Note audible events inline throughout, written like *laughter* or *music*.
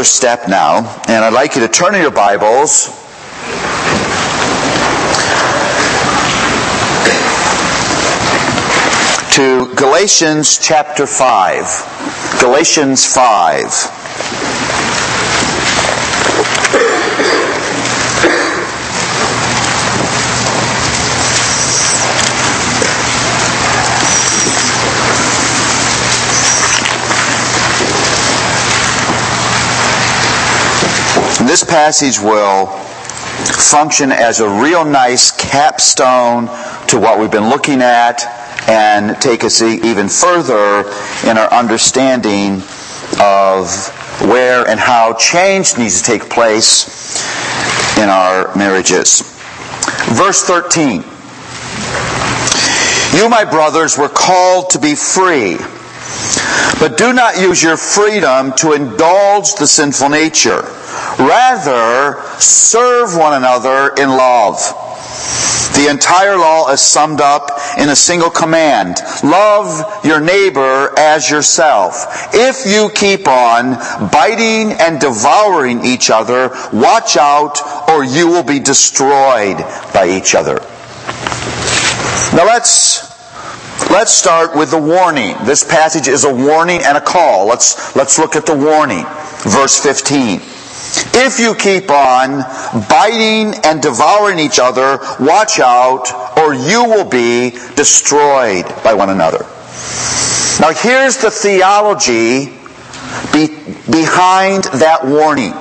further step now, and I'd like you to turn in your Bibles to Galatians chapter 5. Galatians 5. This passage will function as a real nice capstone to what we've been looking at and take us even further in our understanding of where and how change needs to take place in our marriages. Verse 13. You, my brothers, were called to be free, but do not use your freedom to indulge the sinful nature. Rather, serve one another in love. The entire law is summed up in a single command. Love your neighbor as yourself. If you keep on biting and devouring each other, watch out or you will be destroyed by each other. Now let's Let's start with the warning. This passage is a warning and a call. Let's, let's look at the warning. Verse 15. If you keep on biting and devouring each other, watch out, or you will be destroyed by one another. Now, here's the theology be, behind that warning.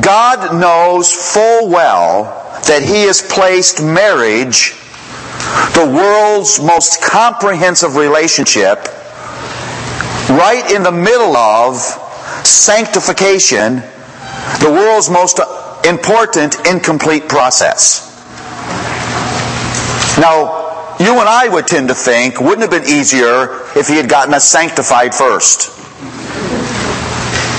God knows full well that He has placed marriage, the world's most comprehensive relationship, right in the middle of sanctification, the world's most important incomplete process. Now, you and I would tend to think, wouldn't it have been easier if he had gotten us sanctified first?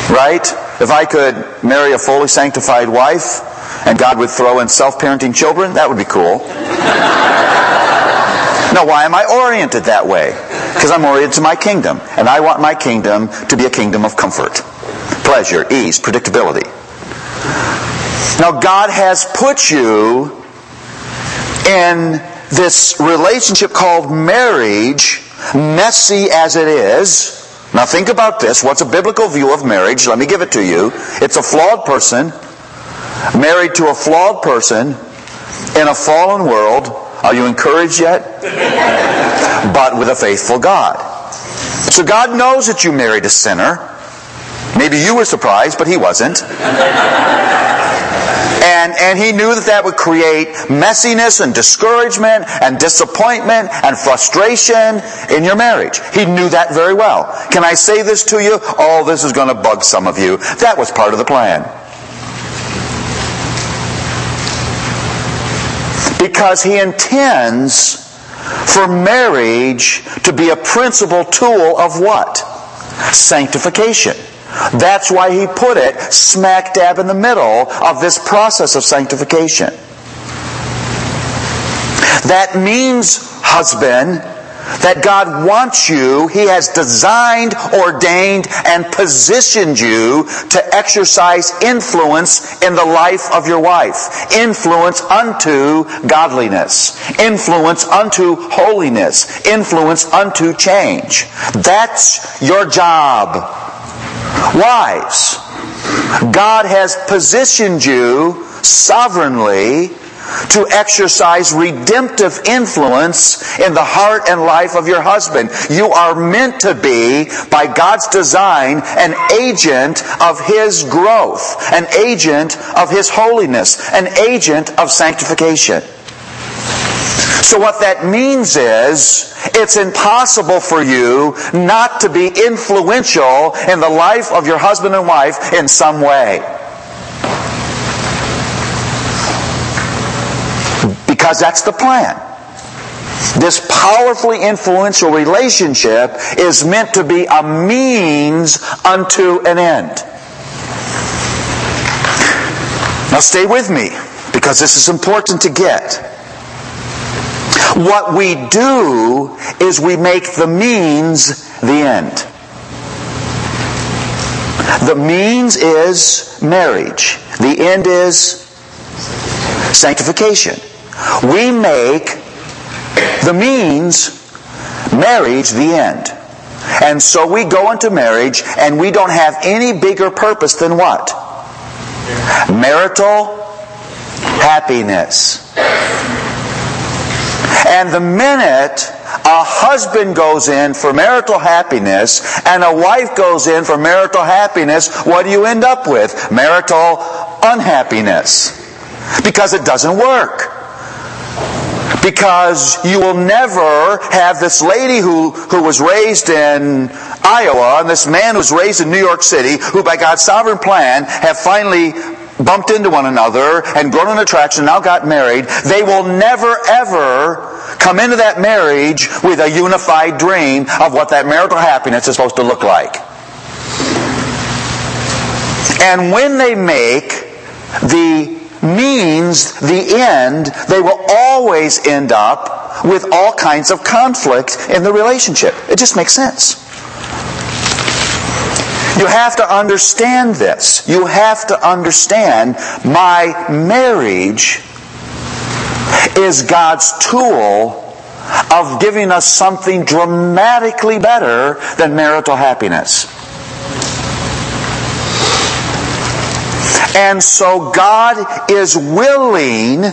Right? If I could marry a fully sanctified wife and God would throw in self parenting children, that would be cool. *laughs* now, why am I oriented that way? Because I'm oriented to my kingdom, and I want my kingdom to be a kingdom of comfort pleasure, ease, predictability. Now, God has put you in this relationship called marriage, messy as it is. Now, think about this. What's a biblical view of marriage? Let me give it to you. It's a flawed person, married to a flawed person in a fallen world. Are you encouraged yet? but with a faithful God. So God knows that you married a sinner. Maybe you were surprised, but he wasn't. And, and he knew that that would create messiness and discouragement and disappointment and frustration in your marriage. He knew that very well. Can I say this to you? Oh, this is going to bug some of you. That was part of the plan. Because he intends for marriage to be a principal tool of what? Sanctification. That's why he put it smack dab in the middle of this process of sanctification. That means, husband, that God wants you, He has designed, ordained, and positioned you to exercise influence in the life of your wife. Influence unto godliness. Influence unto holiness. Influence unto change. That's your job. Wives, God has positioned you sovereignly to exercise redemptive influence in the heart and life of your husband. You are meant to be, by God's design, an agent of His growth, an agent of His holiness, an agent of sanctification. So what that means is, it's impossible for you not to be influential in the life of your husband and wife in some way. Because that's the plan. This powerfully influential relationship is meant to be a means unto an end. Now stay with me, because this is important to get. What we do is we make the means the end. The means is marriage. The end is sanctification. We make the means marriage the end. And so we go into marriage and we don't have any bigger purpose than what? Marital happiness. And the minute a husband goes in for marital happiness and a wife goes in for marital happiness, what do you end up with? Marital unhappiness. Because it doesn't work. Because you will never have this lady who, who was raised in Iowa and this man who was raised in New York City, who by God's sovereign plan have finally bumped into one another and grown an attraction, and now got married. They will never ever come into that marriage with a unified dream of what that marital happiness is supposed to look like. And when they make the means the end, they will always end up with all kinds of conflict in the relationship. It just makes sense. You have to understand this. You have to understand my marriage is God's tool of giving us something dramatically better than marital happiness. And so God is willing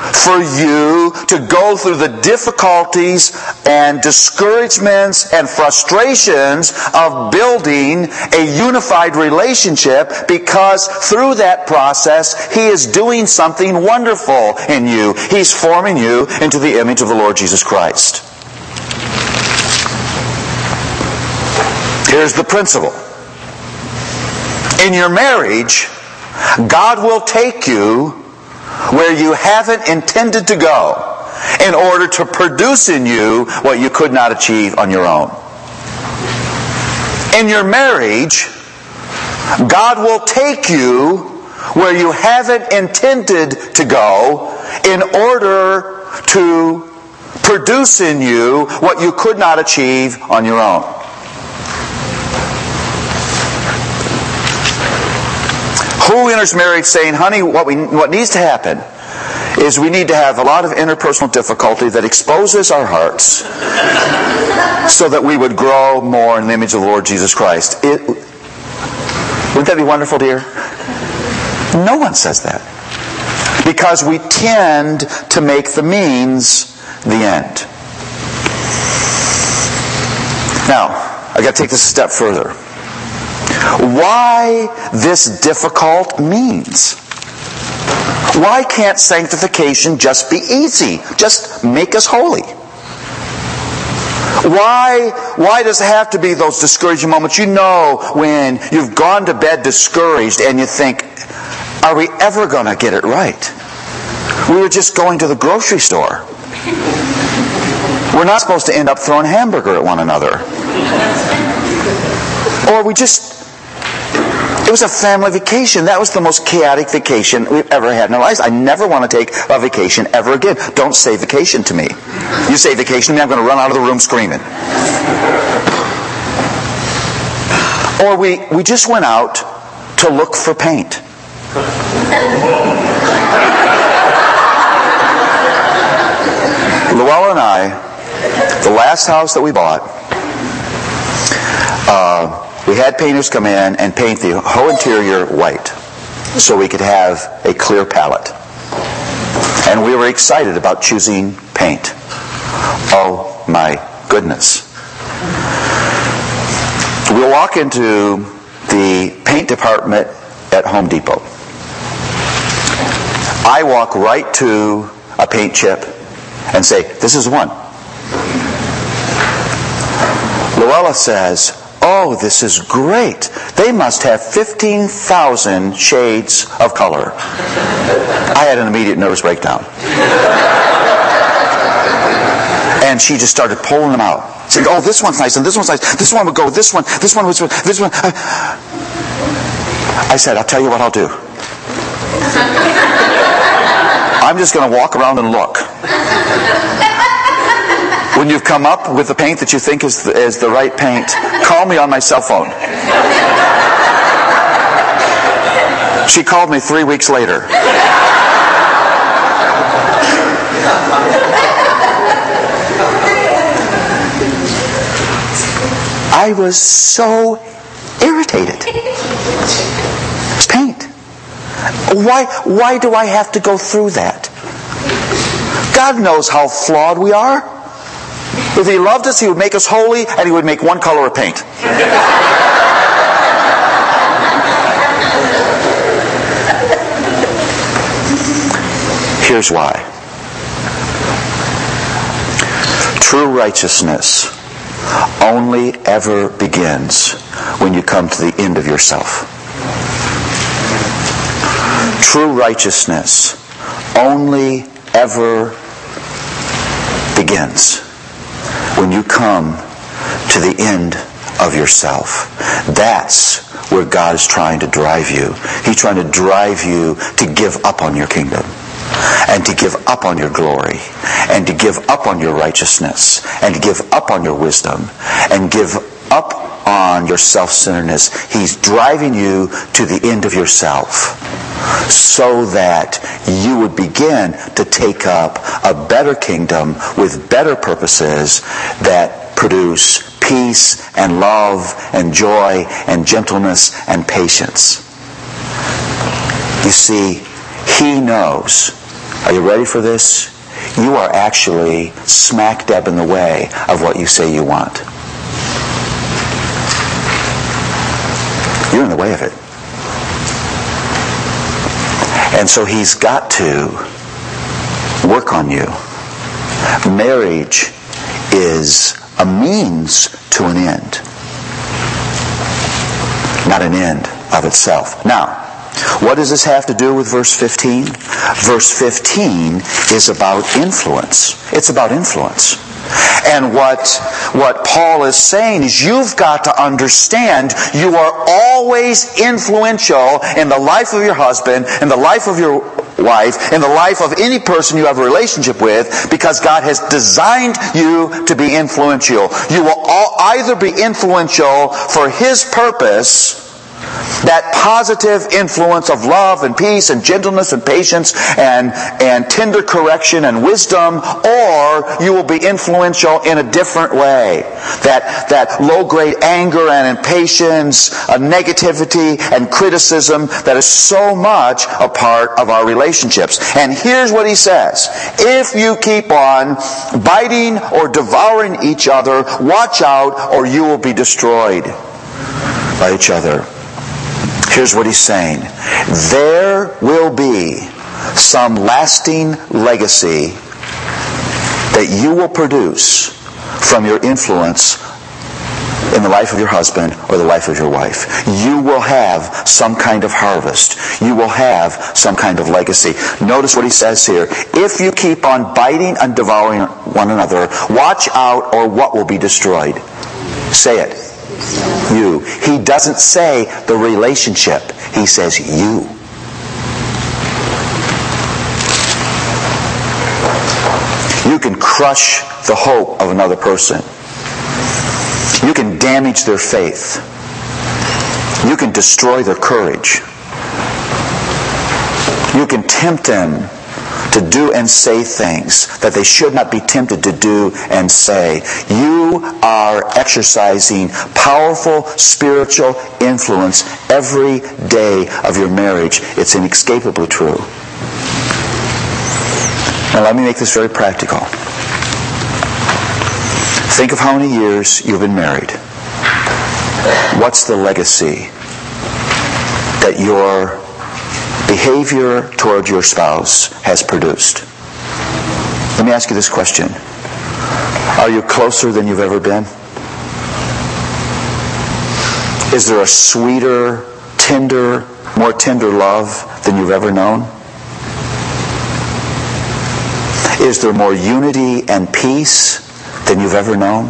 for you to go through the difficulties and discouragements and frustrations of building a unified relationship because through that process, He is doing something wonderful in you. He's forming you into the image of the Lord Jesus Christ. Here's the principle. In your marriage, God will take you where you haven't intended to go in order to produce in you what you could not achieve on your own. In your marriage, God will take you where you haven't intended to go in order to produce in you what you could not achieve on your own. Who enters marriage saying, honey, what, we, what needs to happen is we need to have a lot of interpersonal difficulty that exposes our hearts so that we would grow more in the image of the Lord Jesus Christ. It, wouldn't that be wonderful, dear? No one says that. Because we tend to make the means the end. Now, I've got to take this a step further why this difficult means. Why can't sanctification just be easy? Just make us holy. Why, why does it have to be those discouraging moments? You know when you've gone to bed discouraged and you think, are we ever going to get it right? We were just going to the grocery store. We're not supposed to end up throwing hamburger at one another. Or we just it was a family vacation. That was the most chaotic vacation we've ever had in our lives. I never want to take a vacation ever again. Don't say vacation to me. You say vacation to me, I'm going to run out of the room screaming. Or we, we just went out to look for paint. Luella and I, the last house that we bought, uh, we had painters come in and paint the whole interior white so we could have a clear palette. And we were excited about choosing paint. Oh my goodness. We'll walk into the paint department at Home Depot. I walk right to a paint chip and say, This is one. Luella says, Oh, this is great. They must have 15,000 shades of color. I had an immediate nervous breakdown. And she just started pulling them out. Said, oh, this one's nice, and this one's nice. This one would go this one. This one would, this one. I said, I'll tell you what I'll do. I'm just going to walk around and look. When you've come up with the paint that you think is the, is the right paint, call me on my cell phone. She called me three weeks later. I was so irritated. It's paint. Why, why do I have to go through that? God knows how flawed we are. If He loved us, He would make us holy and He would make one color of paint. Here's why. True righteousness only ever begins when you come to the end of yourself. True righteousness only ever begins when you come to the end of yourself. That's where God is trying to drive you. He's trying to drive you to give up on your kingdom and to give up on your glory and to give up on your righteousness and to give up on your wisdom and give up on your self-centeredness. He's driving you to the end of yourself so that you would begin to take up a better kingdom with better purposes that produce peace and love and joy and gentleness and patience. You see, he knows. Are you ready for this? You are actually smack dab in the way of what you say you want. You're in the way of it. And so he's got to work on you. Marriage is a means to an end, not an end of itself. Now, what does this have to do with verse 15? Verse 15 is about influence. It's about influence. And what, what Paul is saying is you've got to understand you are always influential in the life of your husband, in the life of your wife, in the life of any person you have a relationship with, because God has designed you to be influential. You will all either be influential for His purpose, that positive influence of love and peace and gentleness and patience and, and tender correction and wisdom, or you will be influential in a different way. That, that low grade anger and impatience, a negativity and criticism that is so much a part of our relationships. And here's what he says. If you keep on biting or devouring each other, watch out or you will be destroyed by each other. Here's what he's saying. There will be some lasting legacy that you will produce from your influence in the life of your husband or the life of your wife. You will have some kind of harvest. You will have some kind of legacy. Notice what he says here. If you keep on biting and devouring one another, watch out or what will be destroyed. Say it you. He doesn't say the relationship. He says you. You can crush the hope of another person. You can damage their faith. You can destroy their courage. You can tempt them to do and say things that they should not be tempted to do and say. You are exercising powerful spiritual influence every day of your marriage. It's inescapably true. Now let me make this very practical. Think of how many years you've been married. What's the legacy that your behavior toward your spouse has produced. Let me ask you this question. Are you closer than you've ever been? Is there a sweeter, tender, more tender love than you've ever known? Is there more unity and peace than you've ever known?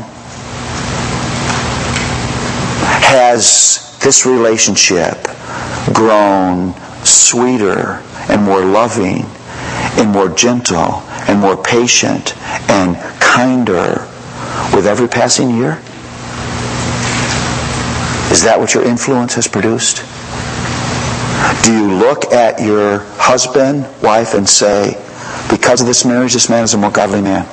Has this relationship grown sweeter and more loving and more gentle and more patient and kinder with every passing year? Is that what your influence has produced? Do you look at your husband, wife, and say, because of this marriage, this man is a more godly man?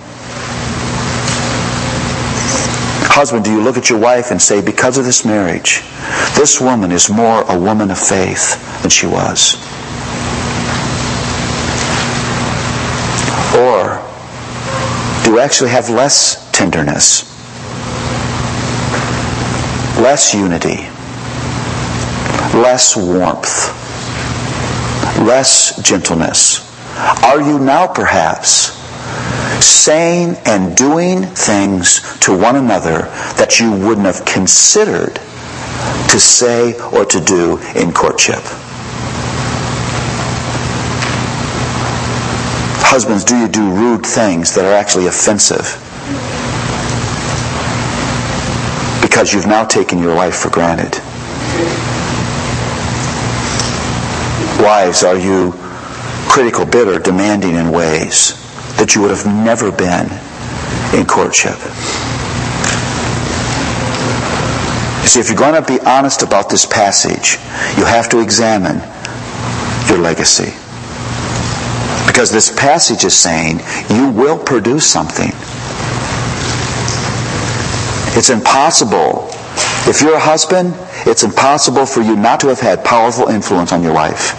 Husband, do you look at your wife and say, because of this marriage, this woman is more a woman of faith than she was? Or do you actually have less tenderness, less unity, less warmth, less gentleness? Are you now perhaps saying and doing things to one another that you wouldn't have considered to say or to do in courtship? Husbands, do you do rude things that are actually offensive? Because you've now taken your wife for granted. Wives, are you critical, bitter, demanding in ways that you would have never been in courtship? You see, if you're going to be honest about this passage, you have to examine your legacy. Because this passage is saying you will produce something. It's impossible. If you're a husband, it's impossible for you not to have had powerful influence on your wife.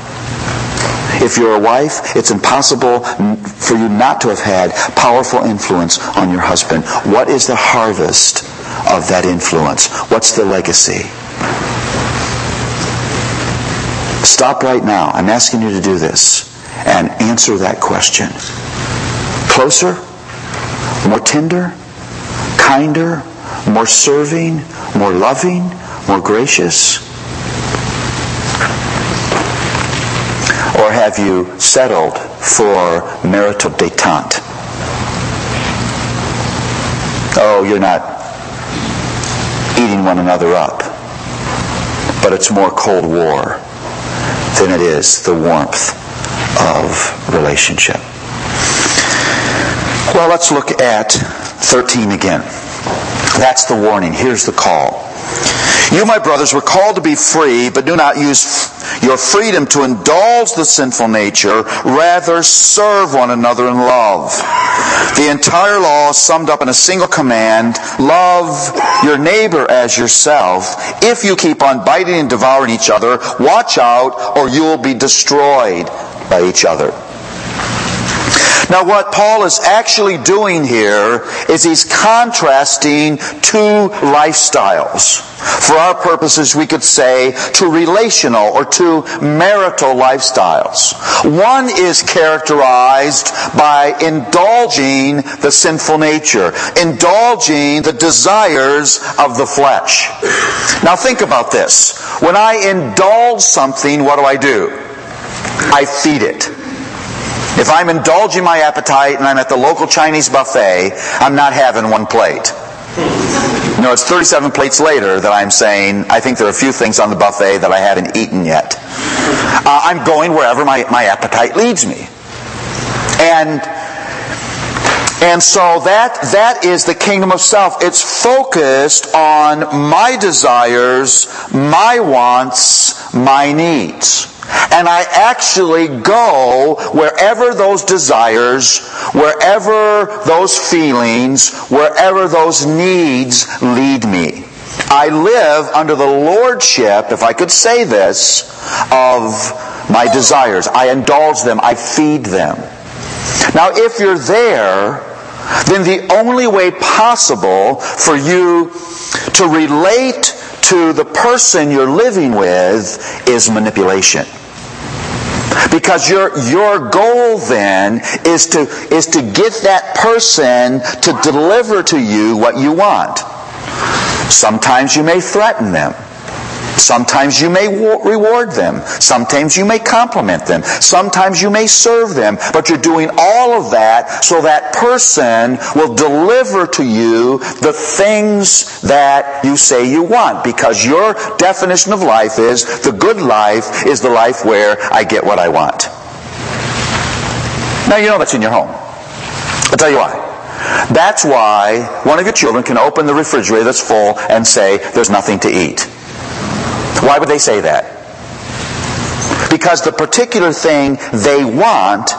If you're a wife, it's impossible for you not to have had powerful influence on your husband. What is the harvest of that influence? What's the legacy? Stop right now. I'm asking you to do this and answer that question. Closer? More tender? Kinder? More serving? More loving? More gracious? Have you settled for marital detente? Oh, you're not eating one another up, but it's more Cold War than it is the warmth of relationship. Well, let's look at 13 again. That's the warning. Here's the call. You, my brothers, were called to be free, but do not use your freedom to indulge the sinful nature. Rather, serve one another in love. The entire law is summed up in a single command love your neighbor as yourself. If you keep on biting and devouring each other, watch out, or you will be destroyed by each other. Now, what Paul is actually doing here is he's contrasting two lifestyles. For our purposes, we could say two relational or two marital lifestyles. One is characterized by indulging the sinful nature, indulging the desires of the flesh. Now, think about this. When I indulge something, what do I do? I feed it. If I'm indulging my appetite and I'm at the local Chinese buffet, I'm not having one plate. No, it's 37 plates later that I'm saying, I think there are a few things on the buffet that I haven't eaten yet. Uh, I'm going wherever my, my appetite leads me. And and so that, that is the kingdom of self. It's focused on my desires, my wants, my needs. And I actually go wherever those desires, wherever those feelings, wherever those needs lead me. I live under the lordship, if I could say this, of my desires. I indulge them. I feed them. Now, if you're there, then the only way possible for you to relate to the person you're living with is manipulation. Because your, your goal then is to, is to get that person to deliver to you what you want. Sometimes you may threaten them. Sometimes you may reward them. Sometimes you may compliment them. Sometimes you may serve them. But you're doing all of that so that person will deliver to you the things that you say you want. Because your definition of life is the good life is the life where I get what I want. Now you know that's in your home. I'll tell you why. That's why one of your children can open the refrigerator that's full and say, there's nothing to eat. Why would they say that? because the particular thing they want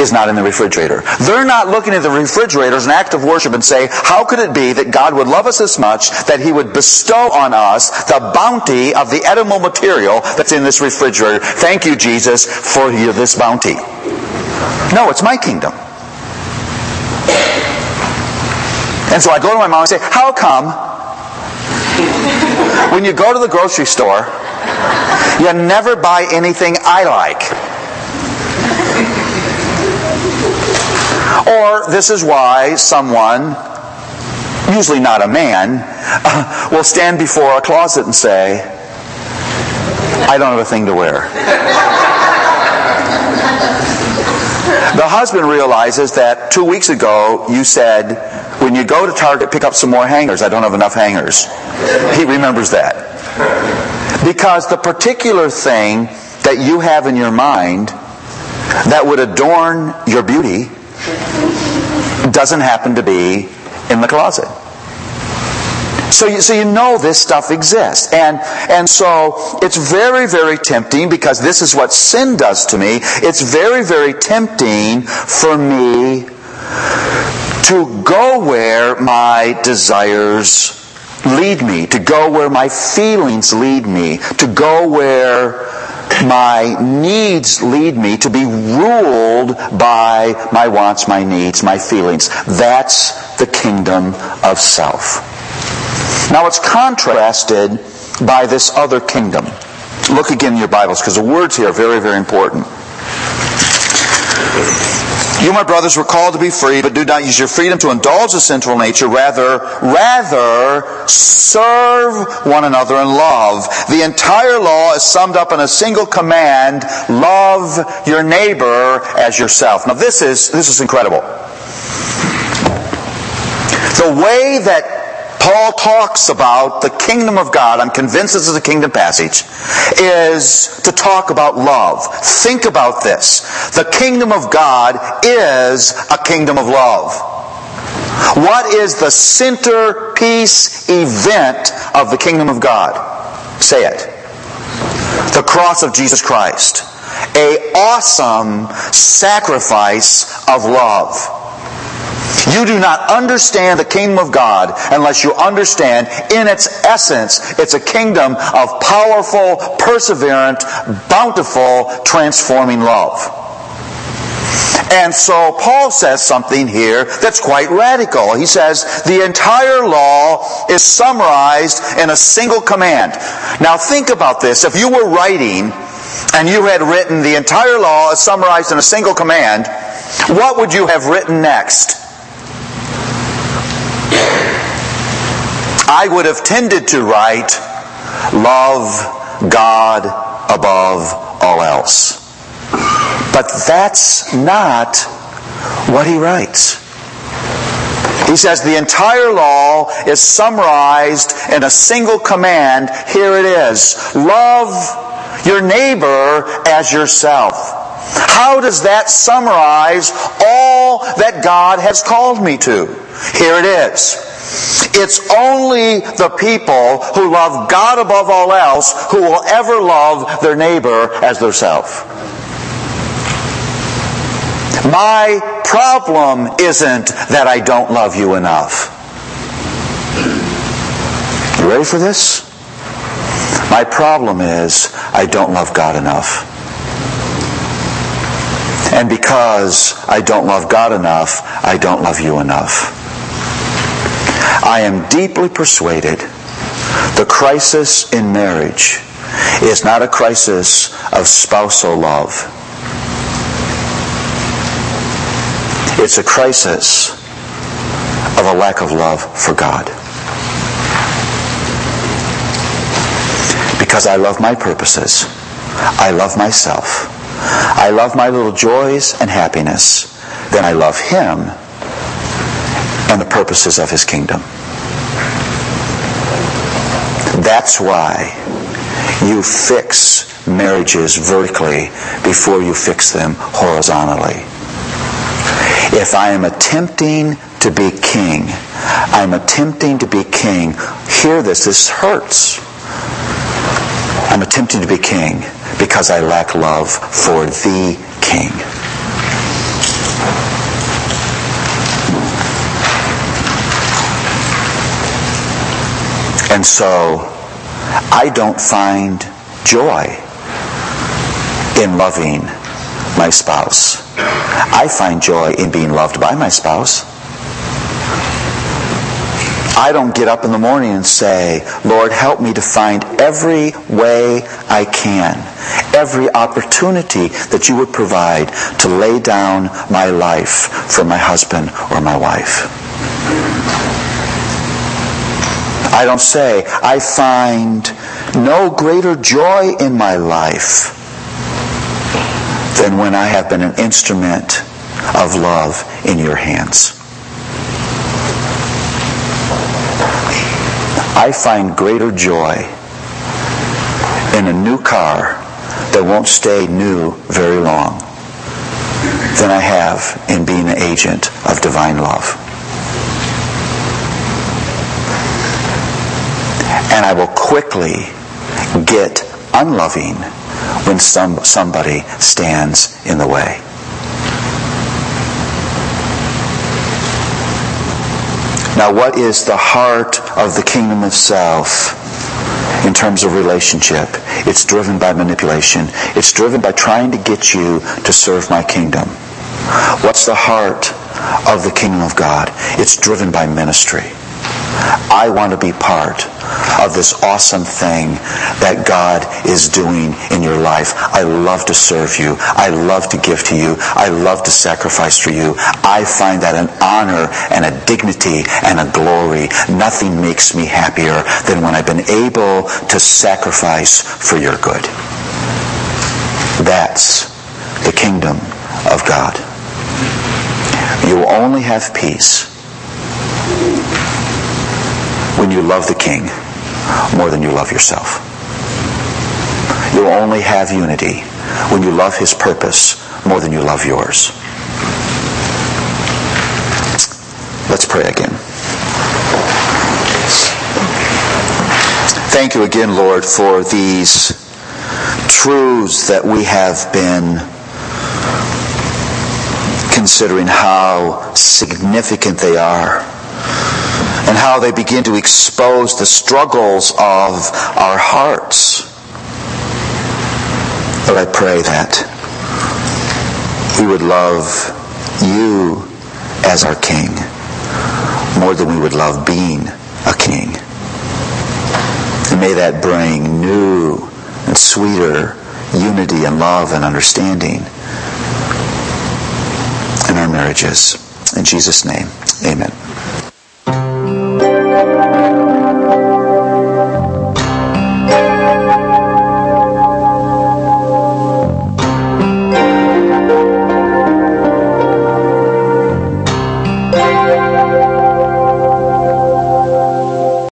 is not in the refrigerator. They're not looking at the refrigerator as an act of worship and say, how could it be that God would love us this much that he would bestow on us the bounty of the edible material that's in this refrigerator? Thank you, Jesus, for this bounty. No, it's my kingdom. And so I go to my mom and say, how come when you go to the grocery store, you never buy anything I like? Or this is why someone, usually not a man, uh, *laughs* will stand before a closet and say, I don't have a thing to wear. the husband realizes that two weeks ago you said, when you go to Target, pick up some more hangers. I don't have enough hangers. He remembers that. Because the particular thing that you have in your mind that would adorn your beauty doesn't happen to be in the closet. So you, so you know this stuff exists. And, and so it's very, very tempting because this is what sin does to me. It's very, very tempting for me to go where my desires lead me, to go where my feelings lead me, to go where my needs lead me to be ruled by my wants, my needs, my feelings. That's the kingdom of self. Now it's contrasted by this other kingdom. Look again in your Bibles because the words here are very, very important. You, my brothers, were called to be free, but do not use your freedom to indulge the sinful nature. Rather, rather, serve one another in love. The entire law is summed up in a single command, love your neighbor as yourself. Now this is, this is incredible. The way that Paul talks about the kingdom of God, I'm convinced this is a kingdom passage, is to talk about love. Think about this. The kingdom of God is a kingdom of love. What is the centerpiece event of the kingdom of God? Say it. The cross of Jesus Christ. A awesome sacrifice of love. You do not understand the kingdom of God unless you understand in its essence, it's a kingdom of powerful, perseverant, bountiful, transforming love. And so Paul says something here that's quite radical. He says the entire law is summarized in a single command. Now think about this. If you were writing and you had written the entire law is summarized in a single command, what would you have written next? I would have tended to write, love God above all else. But that's not what he writes. He says the entire law is summarized in a single command. Here it is. Love your neighbor as yourself. How does that summarize all that God has called me to? Here it is. It's only the people who love God above all else who will ever love their neighbor as themselves. My problem isn't that I don't love you enough. You ready for this? My problem is I don't love God enough. And because I don't love God enough, I don't love you enough. I am deeply persuaded the crisis in marriage is not a crisis of spousal love. It's a crisis of a lack of love for God. Because I love my purposes. I love myself. I love my little joys and happiness. Then I love Him and the purposes of His kingdom. That's why you fix marriages vertically before you fix them horizontally. If I am attempting to be king, I'm attempting to be king. Hear this, this hurts. I'm attempting to be king because I lack love for the King. And so I don't find joy in loving my spouse. I find joy in being loved by my spouse. I don't get up in the morning and say, Lord, help me to find every way I can, every opportunity that you would provide to lay down my life for my husband or my wife. I don't say, I find no greater joy in my life than when I have been an instrument of love in your hands. I find greater joy in a new car that won't stay new very long than I have in being an agent of divine love. And I will quickly get unloving when some, somebody stands in the way. Now, what is the heart of the kingdom of self in terms of relationship? It's driven by manipulation. It's driven by trying to get you to serve my kingdom. What's the heart of the kingdom of God? It's driven by ministry. I want to be part of this awesome thing that God is doing in your life. I love to serve you. I love to give to you. I love to sacrifice for you. I find that an honor and a dignity and a glory. Nothing makes me happier than when I've been able to sacrifice for your good. That's the kingdom of God. You will only have peace when you love the king more than you love yourself. You'll only have unity when you love his purpose more than you love yours. Let's pray again. Thank you again, Lord, for these truths that we have been considering how significant they are and how they begin to expose the struggles of our hearts. But I pray that we would love you as our King more than we would love being a king. And may that bring new and sweeter unity and love and understanding in our marriages. In Jesus' name, amen. Thank you.